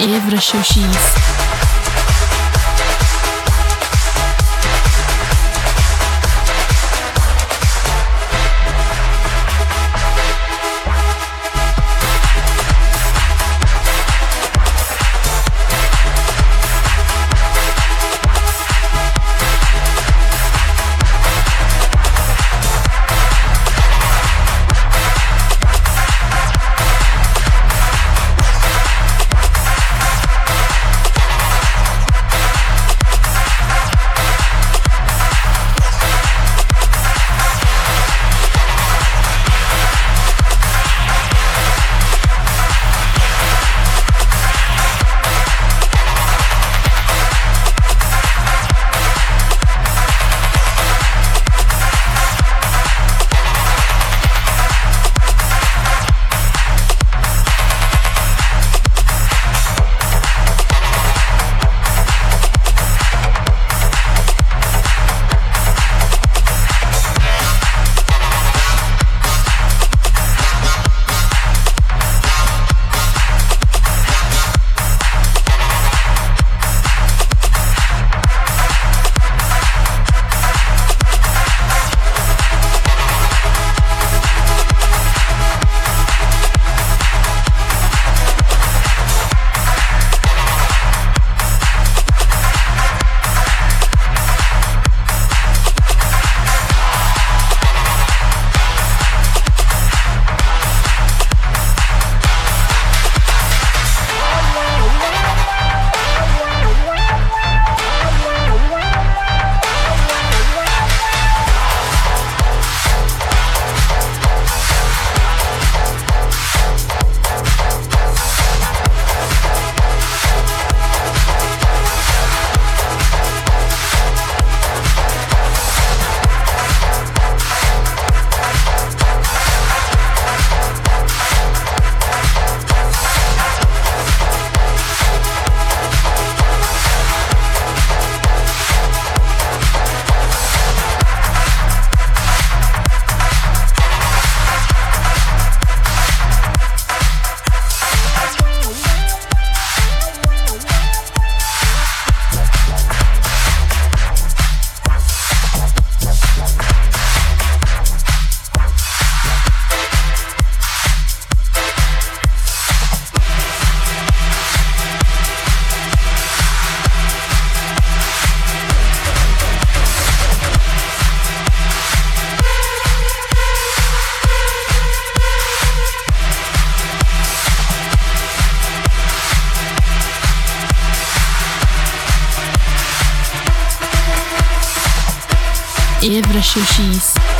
Evra Xoxis. Evra Showcase.